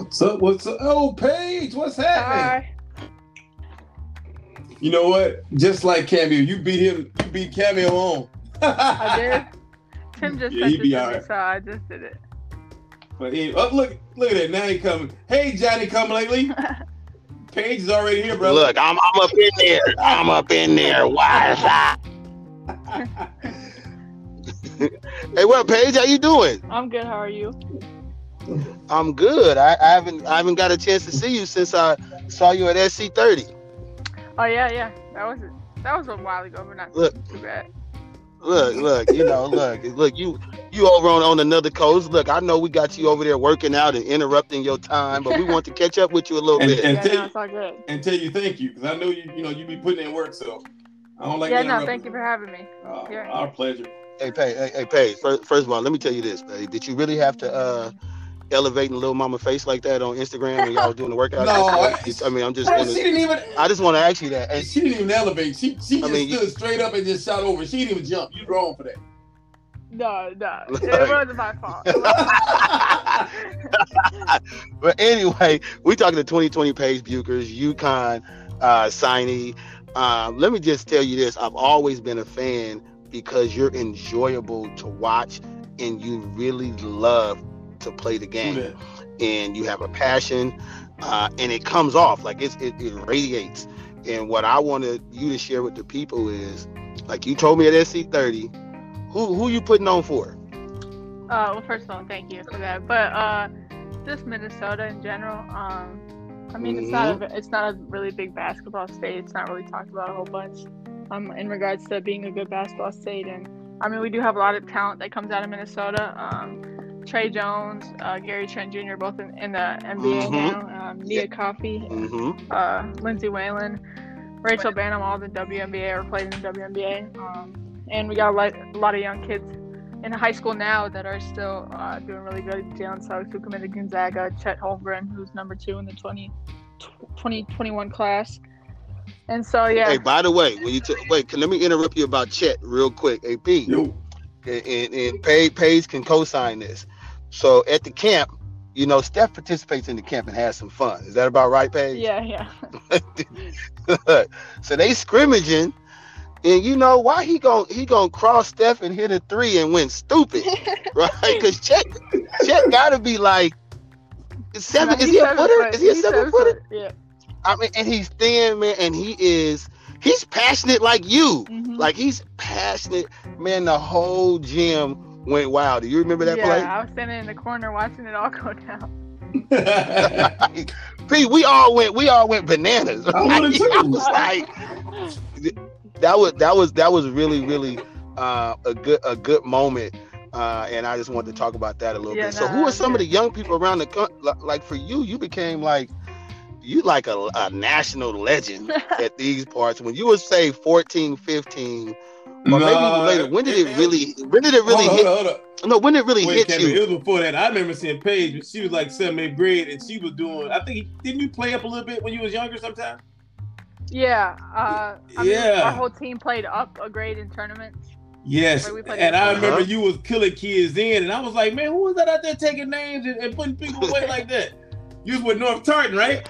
What's up? What's up? Oh, Paige, what's happening? Hi. You know what? Just like Cameo, you beat him. You beat Cameo on. I did. Tim just Yeah, sent he it to me, alright. so I just did it. But he, oh, look, look at that. Now he coming. Hey, Johnny, come lately. Paige is already here, bro. Look, I'm I'm up in there. I'm up in there. Why is that? Hey, what Paige? How you doing? I'm good. How are you? I'm good. I, I haven't I haven't got a chance to see you since I saw you at SC30. Oh yeah, yeah. That was that was a while ago, but not Look. too bad. Look, look, you know, look, look, you you over on, on another coast. Look, I know we got you over there working out and interrupting your time, but we want to catch up with you a little And- bit. and- yeah, tell no, you- it's all good. and tell you thank you because I know you. You know you be putting in work, so I don't like. yeah, no, thank you for having me. Uh, Yeah. Our pleasure. Hey, Paige, hey, hey, Paige, first, first of all, let me tell you this, Paige. Did you really have to uh elevating little mama face like that on Instagram when y'all was doing the workout? No, I, I mean, I'm just Bro, gonna, she didn't even. I just want to ask you that. And, She didn't even elevate. She she I just mean, you- stood straight up and just shot over. She didn't even jump. You wrong for that. No, no, it wasn't my fault. but anyway, we talking to 2020 Paige Bueckers, UConn uh, signee. Um, let me just tell you this: I've always been a fan because you're enjoyable to watch and you really love to play the game. that. and you have a passion uh, and it comes off like it's, it, it radiates and what i wanted you to share with the people is like you told me at sc30 who who you putting on for Uh, well, first of all, thank you for that. But uh, just Minnesota in general. Um, I mean, it's not a, it's not a really big basketball state. It's not really talked about a whole bunch. Um, in regards to being a good basketball state, and I mean, we do have a lot of talent that comes out of Minnesota. Um, Tre Jones, uh, Gary Trent Jr. both in, in the NBA Mhm. now. Um, Nia Coffey, mm-hmm. uh, Lindsay Whalen, Rachel Banham, all the WNBA or played in the WNBA. Um, and we got a lot, a lot of young kids in high school now that are still uh, doing really good. Jalen Suggs, who committed Gonzaga, Chet Holmgren, who's number two in the 20, 2021 class. And so, yeah. hey by the way when you t- wait can let me interrupt you about chet real quick ap Yo, and, and, and Paige, Paige can co-sign this so at the camp you know steph participates in the camp and has some fun is that about right paige yeah, yeah. so they scrimmaging, and you know why he gon' he gonna cross Steph and hit a three and went stupid, right? Because Chet Chet gotta be like seven. No, is he a footer? foot. Is he a He's seven footer? foot. Yeah. I mean, and he's thin, man, and he is he's passionate like you. Mhm. Like he's passionate, man. The whole gym went wild. Do you remember that yeah, play? I was standing in the corner watching it all go down. P, we all went we all went bananas. I. I was like, that was that was that was really really uh, a good a good moment. Uh, and I just wanted to talk about that a little Yeah, bit. So, no, who are that's some of the young people around the country? Like for you, you became like you like a, a national legend at these parts. When you would say 14, 15, or maybe Nah, later, when did it really? When did it really hold hit? on, hold on. No, when did it really Wait, hit Kevin, you? it was before that. I remember seeing Paige, but she was like seventh, eighth grade, and she was doing. I think didn't you play up a little bit when you was younger? Sometime. Yeah. Uh, I mean, Yeah. our whole team played up a grade in tournaments. Yes, Like, we played and I Uh-huh. remember you was killing kids then, and I was like, man, who was that out there taking names and, and putting people away like that? You was with North Tartan, right?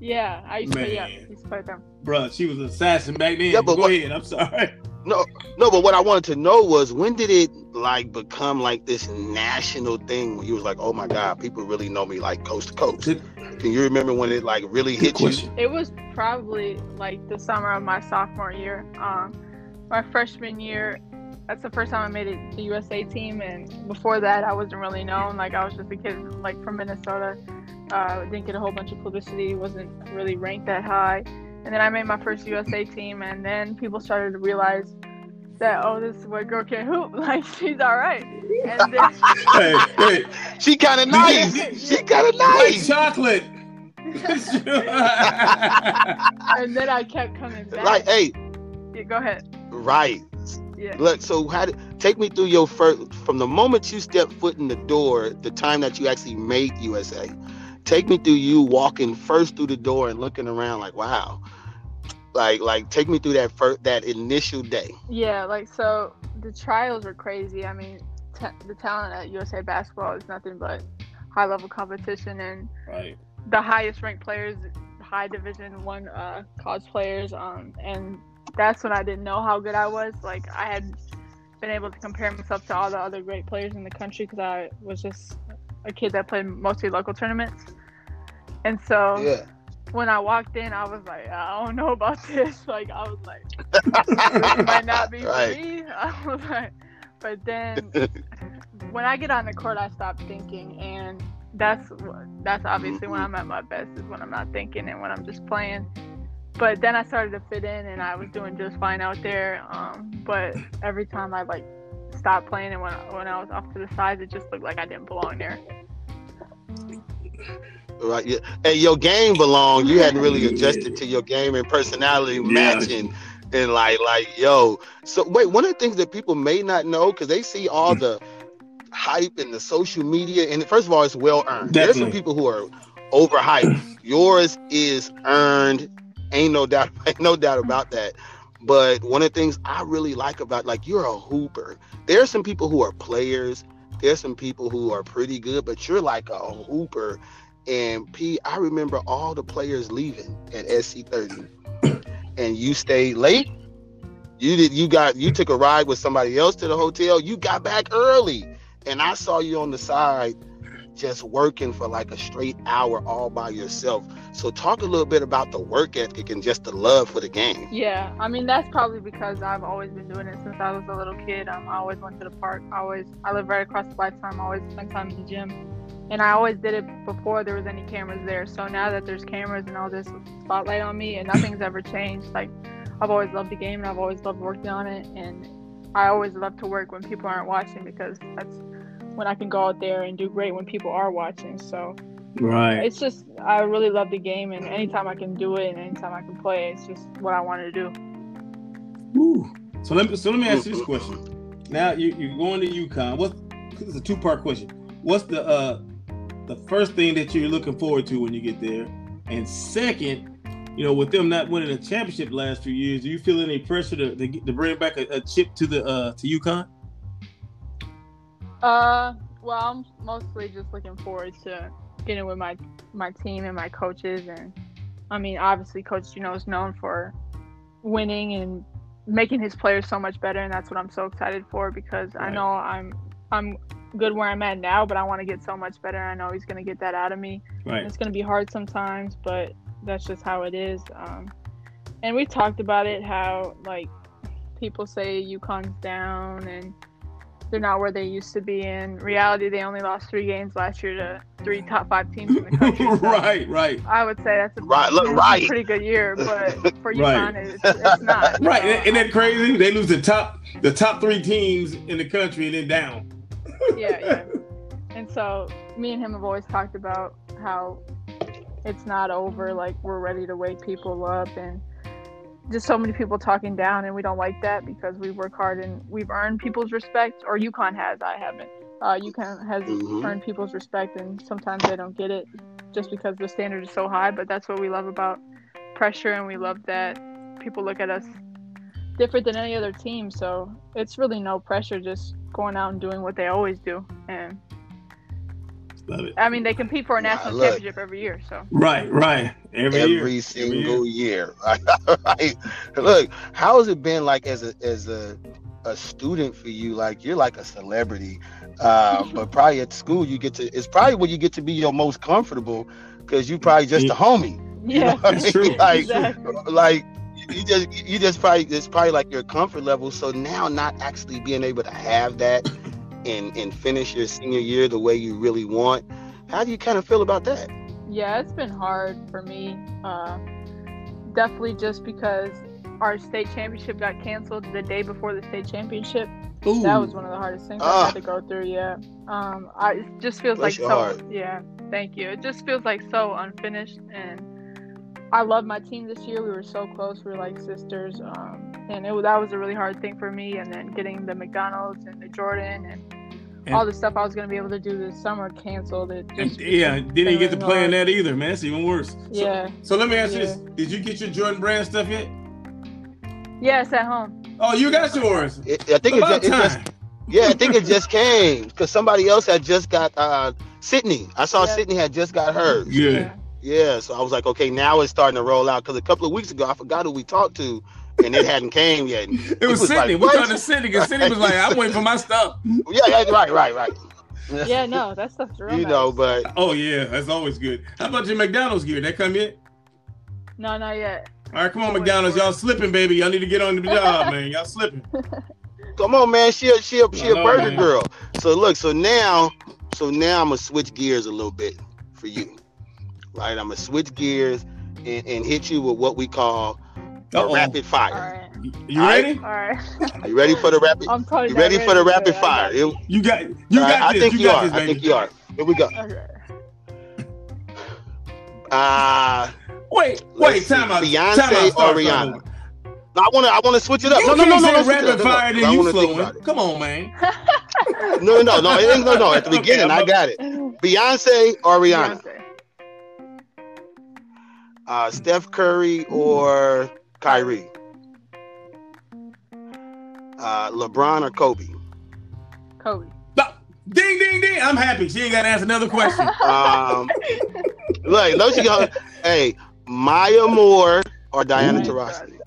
Yeah, I used to play. Yeah, Man. Used to play them. Bruh, she was an assassin back then. Yeah, but Go what- ahead. I'm sorry. No, no, but what I wanted to know was when did it like become like this national thing when you was like, oh my god, people really know me like coast to coast. Can you remember when it like really Good hit you? It was probably like the summer of my sophomore year. Um, my freshman year, that's the first time I made it to the USA team, and before that, I wasn't really known. Like I was just a kid like from Minnesota. Uh, didn't get a whole bunch of publicity. wasn't really ranked that high. And then I made my first USA team, and then people started to realize that oh, this white girl can hoop. Like she's all right. And then hey, hey, She kind of Yeah. nice. She kind of white nice. chocolate. and then I kept coming back. Like, hey, Yeah, go ahead. right. Yeah. Look, so how did take me through your first from the moment you stepped foot in the door, the time that you actually made USA. Take me through you walking first through the door and looking around like, wow. Like, like take me through that first that initial day. Yeah, like so the trials were crazy. I mean, t- the talent at USA basketball is nothing but high level competition and Right. the highest ranked players, high division one uh, college players, um, and that's when I didn't know how good I was. Like I had been able to compare myself to all the other great players in the country because I was just a kid that played mostly local tournaments, and so Yeah. when I walked in, I was like, I don't know about this. Like I was like, this might not be Right. for me. I was like, but then when I get on the court, I stop thinking, and that's that's obviously when I'm at my best is when I'm not thinking and when I'm just playing. But then I started to fit in, and I was doing just fine out there. Um, but every time I like stopped playing, and when I, when I was off to the sides, it just looked like I didn't belong there. Right. Yeah. And your game belonged. You hadn't really adjusted to your game and personality matching. And like, like, yo. So wait, one of the things that people may not know because they see all mm. the hype and the social media, and first of all, it's well earned. There's some people who are overhyped. Yours is earned. Ain't no doubt. Ain't no doubt about that. But one of the things I really like about like you're a hooper. There are some people who are players. There's some people who are pretty good, but you're like a hooper. And P, I remember all the players leaving at SC30, and you stayed late. You did. You got. You took a ride with somebody else to the hotel. You got back early, and I saw you on the side, just working for like a straight hour all by yourself. So talk a little bit about the work ethic and just the love for the game. Yeah, I mean that's probably because I've always been doing it since I was a little kid. Um, I always went to the park. I always I live right across the lifetime. I always spent time in the gym, and I always did it before there was any cameras there. So now that there's cameras and all this spotlight on me, and nothing's ever changed. Like I've always loved the game, and I've always loved working on it, and I always love to work when people aren't watching because that's when I can go out there and do great when people are watching. So Right. it's just I really love the game, and anytime I can do it and anytime I can play, it's just what I want to do. Woo. So let me so let me ask you this question. Now you you're going to UConn. What? It's a two part question. What's the uh the first thing that you're looking forward to when you get there? And second, Geno, with them not winning a championship the last few years, do you feel any pressure to to, to bring back a, a chip to the uh to UConn? Uh, well, I'm mostly just looking forward to getting with my my team and my coaches, and I mean, obviously, Coach you know is known for winning and making his players so much better, and that's what I'm so excited for because I know I'm I'm good where I'm at now, but I want to get so much better. I know he's gonna get that out of me. Right. It's gonna be hard sometimes, but that's just how it is. Um, and we talked about it how like people say UConn's down and they're not where they used to be. In reality, they only lost three games last year to three top five teams in the country. so right, right. I would say that's a, Right, look, right. pretty good year, but for Right. UConn, it's, it's not. Right. So, Isn't that crazy? They lose the top the top three teams in the country and then down. Yeah, yeah. And so me and him have always talked about how it's not over. Like we're ready to wake people up, and just so many people talking down, and we don't like that because we work hard and we've earned people's respect. Or UConn has, I haven't. Uh, UConn has Mhm. earned people's respect, and sometimes they don't get it just because the standard is so high. But that's what we love about pressure, and we love that people look at us different than any other team. So it's really no pressure, just going out and doing what they always do. And Love it. I mean, they compete for a national look. championship every year. So Right, right. Every, every year. single year. Right? Look, how has it been like as a as a a student for you? Like you're like a celebrity, uh, but probably at school you get to. It's probably where you get to be your most comfortable because you probably just a homie. You know yeah, what I mean? true. Like, exactly. like you just you just probably it's probably like your comfort level. So now not actually being able to have that and and finish your senior year the way you really want. How do you kind of feel about that? Yeah, it's been hard for me. Uh, definitely just because our state championship got canceled the day before the state championship. Ooh. That was one of the hardest things I Ah. had to go through. Yeah. Um, I it just feels Bless like so. heart. Yeah. Thank you. It just feels like so unfinished, and I love my team this year. We were so close. We were like sisters. Um, and it that was a really hard thing for me. And then getting the McDonald's and the Jordan and, And- all the stuff I was gonna be able to do this summer canceled. It And, yeah, didn't even get to been play in that either, man. It's even worse. So, Yeah. So let me ask you this: Did you get your Jordan Brand stuff yet? Yeah, it's at home. Oh, you got yours. It, I think it, About ju- it just. Yeah, I think it just came because somebody else had just got uh Sydney. I saw Yeah. Sydney had just got hers. Yeah. Yeah, so I was like, okay, now it's starting to roll out. Because a couple of weeks ago, I forgot who we talked to, and it hadn't came yet. It was, like, Sydney. we what? talking to Sydney because Sydney was like, I'm waiting for my stuff. Yeah, yeah, right, right, right. Yeah, no, that stuff's real. You nice. know, but Oh yeah, that's always good. How about your McDonald's gear? That come yet? No, not yet. All right, come on, McDonald's. Y'all slipping, baby. Y'all need to get on the job, man. Y'all slipping. come on, man, she a she a she a I know, burger man. girl. So look, so now, so now I'm gonna switch gears a little bit for you, right? I'm gonna switch gears and, and hit you with what we call a Uh-oh. rapid fire. right, You All right. ready? all right. Are you ready for the rapid? I'm probably You not ready for the rapid I fire? got it. It- You got you I- got I this. think you you, got are. this, I think you are. Here we go. Okay. Uh Wait, wait, time out. Beyonce time out. or Start, Rihanna? start. no, I wanna I wanna switch it up. You No, no, no, can't no, say no, rapid. No, no. fire, I then you wanna think about flowing. Come on, man. No, no, no, it ain't- no, no. At the beginning, I'm I got it. Beyonce or Rihanna? Beyonce. Uh, Steph Curry or Kyrie? Uh, LeBron or Kobe? Kobe. No. Ding, ding, ding. I'm happy. She ain't got to ask another question. Um, look, don't you go? Hey, Maya Moore or Diana Ooh. Taurasi?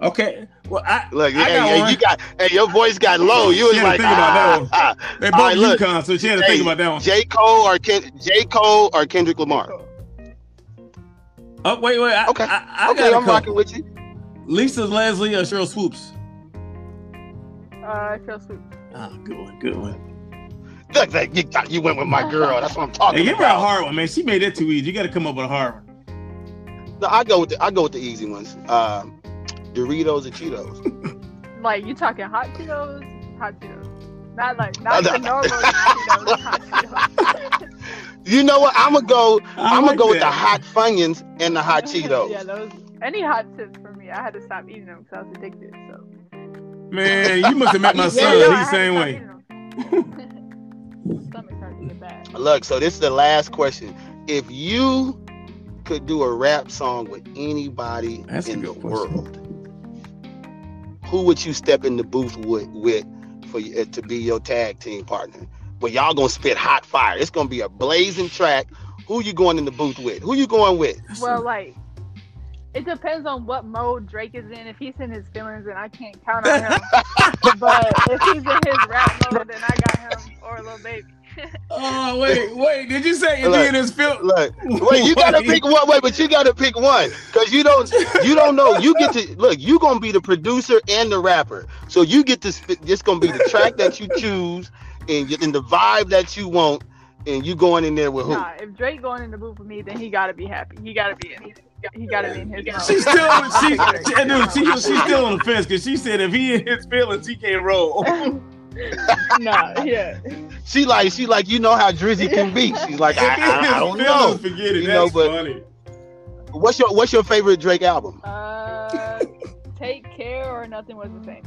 Okay. Well, I Look, I hey, got hey, you got, hey, your voice got low. You was Yeah, like, think about that ah, one. ah. they All both right. UConn, so she had to Hey, think about that one. J Cole or Ken, J Cole or Kendrick Lamar? Oh, wait, wait. I, Okay. I, I okay, got a I'm couple. rocking with you. Lisa Leslie or Sheryl Swoopes? Uh, I feel sweet. Ah, good one, good one. Look, look, you, got you went with my girl. That's what I'm talking Hey, give her a about. hard one, man. She made that too easy. You got to come up with a hard one. No, I go with the, I go with the easy ones. Um, Doritos and Cheetos. Like you talking hot Cheetos, hot Cheetos. Not like not Uh, the normal Cheetos, hot Cheetos. You know what? I'm gonna go. I I'm like gonna go with the hot Funyuns and the hot Cheetos. yeah, those any hot chips for me. I had to stop eating them because I was addicted. So. Man, you must have met my Yeah, son. no, He's the same way. Stomach started to get bad. Look, so this is the last question. If you could do a rap song with anybody That's in the good question. world, who would you step in the booth with, with for you, uh, to be your tag team partner? But y'all gonna spit hot fire. It's gonna be a blazing track. Who you going in the booth with? Who you going with? Well, like it depends on what mode Drake is in. If he's in his feelings, then I can't count on him. but if he's in his rap mode, then I got him or Lil Baby. Oh wait, wait. Did you say if Look, he in his film? Look, wait, you gotta pick one. Wait, but you gotta pick one because you don't, you don't know. You get to look. You gonna be the producer and the rapper, so you get to spit. It's gonna be the track that you choose and, and the vibe that you want, and you going in there with who? Nah, if Drake going in the booth with me, then he gotta be happy. He gotta be in. He gotta be in his mode. She's still, she, she, dude, she, she's still on the fence because she said if he in his feelings, he can't roll. nah, yeah. She like, she like, you know how Drizzy can be. She's like, I, I, I don't know. Forget it. You know, but- funny. What's your What's your favorite Drake album? Uh, take care or nothing was the same.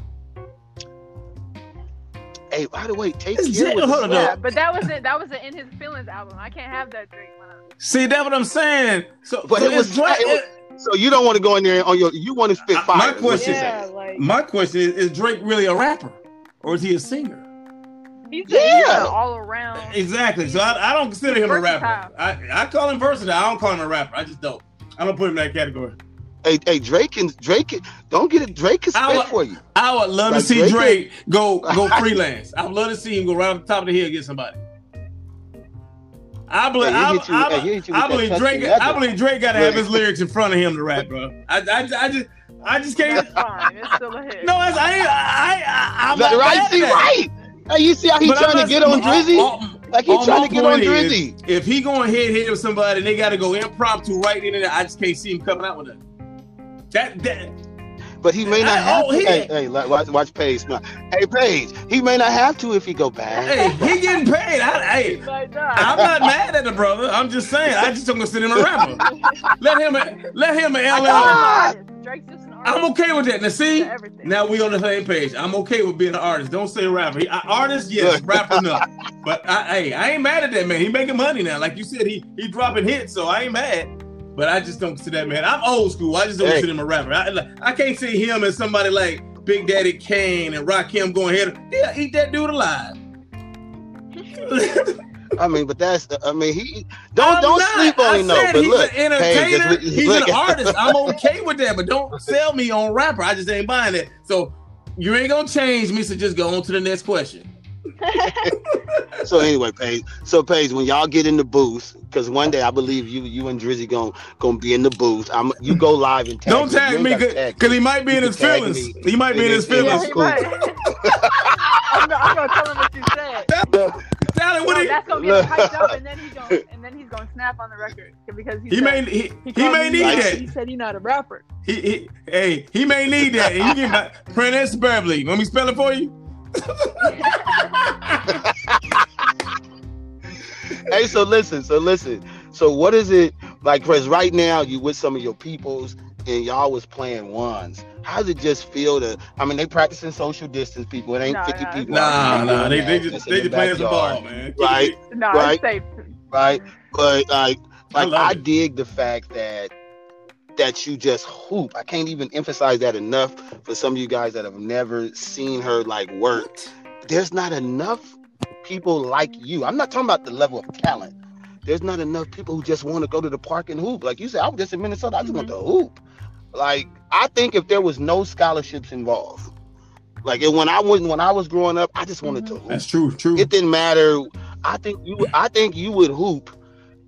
Hey, by the way, take It's care. J- hold on. Yeah, but that was it. That was the in his feelings album. I can't have that Drake one. See, that's what I'm saying. So, But so it was- it's Drake- it So you don't want to go in there on your. You want to spit fire. my is what you're question- Yeah, saying. like my question is: Is Drake really a rapper, or is he a singer? he's, Yeah. he's all around. Exactly. So I, I don't consider him a rapper. I, I call him versatile. I don't call him a rapper. I just don't. I don't put him in that category. Hey, hey, Drake can Drake can, don't get it. Drake can I spit for you. I would love Like to see Drake- Drake go go freelance. I would love to see him go right off the top of the hill and get somebody. I believe. Hey, he I, you- I- hey, he hit you I believe Drake. I believe Drake got to have his lyrics in front of him to rap, bro. I, I, I just, I just can't. That's fine. It's still a hit. No, that's, I, I, I, I'm not right? mad See, right? Hey, you see how he But trying to get on Drizzy? all- like he all trying to get on point is, Drizzy. If he going head hit with somebody and they got to go impromptu right in there, I just can't see him coming out with it. That that But he may not I- have oh, to. he- Hey, hey, watch, watch Paige. Hey, Paige, he may not have to if he go back. hey, he getting paid. I, hey, Like, I'm not mad at the brother. I'm just saying I just don't consider him a rapper. Let him let him an I call him LL. an artist. Ah! Drake's just an artist. I'm okay with that. Now see, now we on the same page. I'm okay with being an artist. Don't say rapper. He, I, artist, yes, Good. rapper, no. But I, hey, I ain't mad at that man. He making money now. Like you said, he he dropping hits, so I ain't mad. But I just don't consider that man. I'm old school. I just don't Hey. consider him a rapper. I, like, I can't see him as somebody like Big Daddy Kane and Rakim going ahead. Yeah, eat that dude alive. I mean, but that's I mean he don't I'm don't not. sleep on him though. But he's look, an hey, entertainer. just he's look an artist. I'm okay with that, but don't sell me on rapper. I just ain't buying it. So you ain't gonna change me. So just go on to the next question. So anyway, Paige. So Paige, when y'all get in the booth, because one day I believe you, you and Drizzy gonna gonna be in the booth. I'm you go live and tag Don't You tag me because he might be in his feelings. He might be in his It is- Yeah, feelings. is he cool. might. I'm, gonna, I'm gonna tell him what you said. Tell him what No, he, that's gonna get him hyped up, and then he's gonna and then he's gonna snap on the record because he, he said, may he, he, he may need out. that. He said he's not a rapper. He, he hey he may need that. And you get uh, my Prentice Beverly. Let me spell it for you. hey, so listen, so listen. So what is it like? Cause right now you with some of your peoples and y'all was playing ones. How does it just feel to? I mean, they practicing social distance. People, it ain't Nah, fifty nah, people. Nah, out nah, they doing they that just in they the just playing some backyard, ball, man. Right. No, Right. it's safe. right? But like, I like love I, dig the fact that that you just hoop. I can't even emphasize that enough for some of you guys that have never seen her like work. There's not enough people like you. I'm not talking about the level of talent. There's not enough people who just want to go to the park and hoop. Like you said, I was just in Minnesota. I just want mm-hmm. to hoop. Like I think if there was no scholarships involved, like when I was when I was growing up, I just wanted to mm-hmm. hoop That's true. True. it didn't matter. I think you I think you would hoop.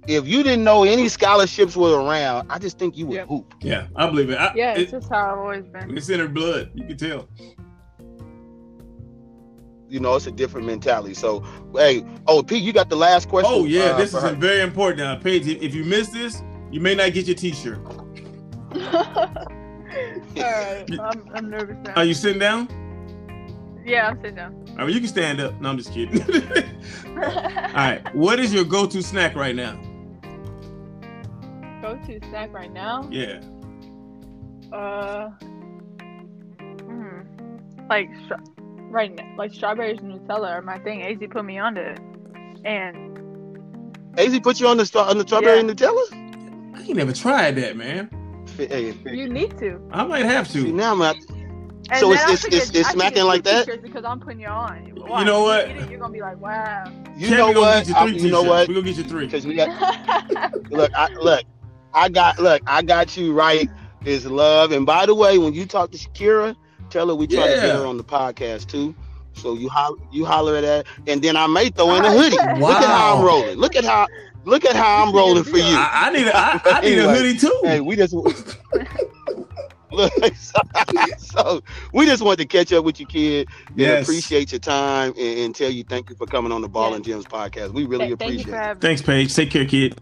If you didn't know any scholarships were around, I just think you would Yep. hoop. yeah, I believe it. I, Yeah, it's it, just how I've always been. it's in her blood. You can tell. You know, it's a different mentality. So, hey, oh Pete, you got the last question. Oh yeah, uh, this is her. very important. Now, Paige, if if you miss this, you may not get your T-shirt. Alright, I'm, I'm nervous now. Are you sitting down? yeah, I'm sitting down. I mean, you can stand up. No, I'm just kidding. All right. What is your go-to snack right now? Go to snack right now. Yeah. Uh, mm, like right now, like strawberries and Nutella are my thing. Az put me onto it, and Az put you on the star on the strawberry Yeah. and Nutella. I ain't never tried that, man. Hey, you need to. I might have see, to. now I'm at, And So it's- it's- it's- it's smacking like that? Because I'm putting you on. You know what? You are gonna be like, wow. you Kevin know what? Get you, I- you know what? We gonna get you three. Because we got look, I, look, I got look, I got you right. Is love, and by the way, when you talk to Shakira, tell her we try to get her on the podcast too. So you holler, you holler at that, and then I may throw in a Alright. hoodie. Look at how I'm rolling. Look at how, look at how I'm rolling for you. I, I need a, I, I need a hoodie too. Hey, we just look. So, so we just want to catch up with you, kid, and Yes. appreciate your time and, and tell you thank you for coming on the Ball and Gems podcast. We really Th- appreciate for it. Thanks, Paige. Take care, kid.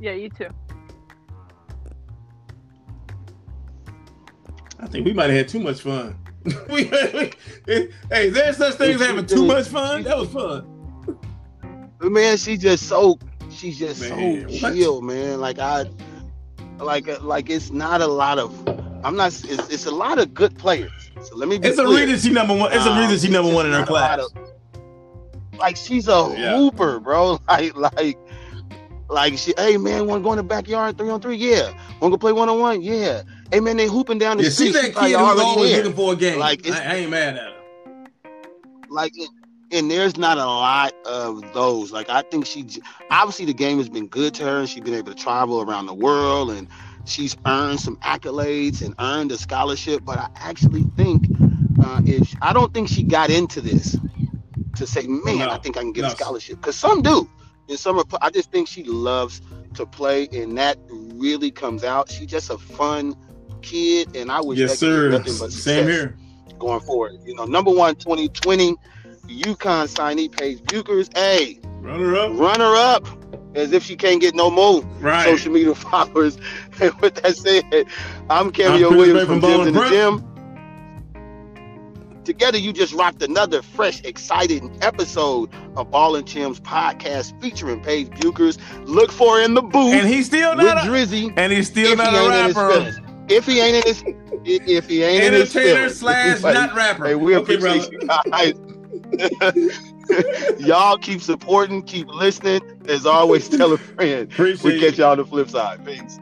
Yeah, you too. I think we might have had too much fun. we, hey, there's such things having too much fun. That was fun. Man, she just so she's just Man, so what? chill, man. Like I, like uh, like it's not a lot of. I'm not. It's, it's a lot of good players. So let me. Be It's a clear. reason she number one. It's a reason she number one in her a class. of- like she's a Yeah. hooper, bro. Like like like she. Hey man, want to go in the backyard three on three? Yeah. Want to go play one on one? Yeah. Hey man, they hooping down the Yeah, street. she's that kid who's always there. looking for a game. Like, I, I ain't mad at her. like and there's not a lot of those like i think she obviously the game has been good to her and she's been able to travel around the world and she's earned some accolades and earned a scholarship but i actually think uh, if i don't think she got into this to say man No, i think i can get no. a scholarship because some do and some are i just think she loves to play and that really comes out she's just a fun kid and i wish Yes, sir. nothing but Same here. going forward. You know, number one, 2020, UConn signee Paige Bueckers. Hey, Runner up. runner up, as if she can't get no more Right. social media followers. And with that said, I'm Cameo Williams from Gyms in the Gym. Together, you just rocked another fresh, exciting episode of Ball and Chim's podcast featuring Paige Bueckers. Look for in the booth and he's still with not. A, Drizzy. and he's still not he a ain't in his rapper. Feelings. If he ain't in his, if he ain't in his Entertainer slash Like, not rapper. Hey, we okay, appreciate brother. you guys. y'all keep supporting, keep listening. As always, tell a friend. Appreciate We catch y'all on the flip side. Peace.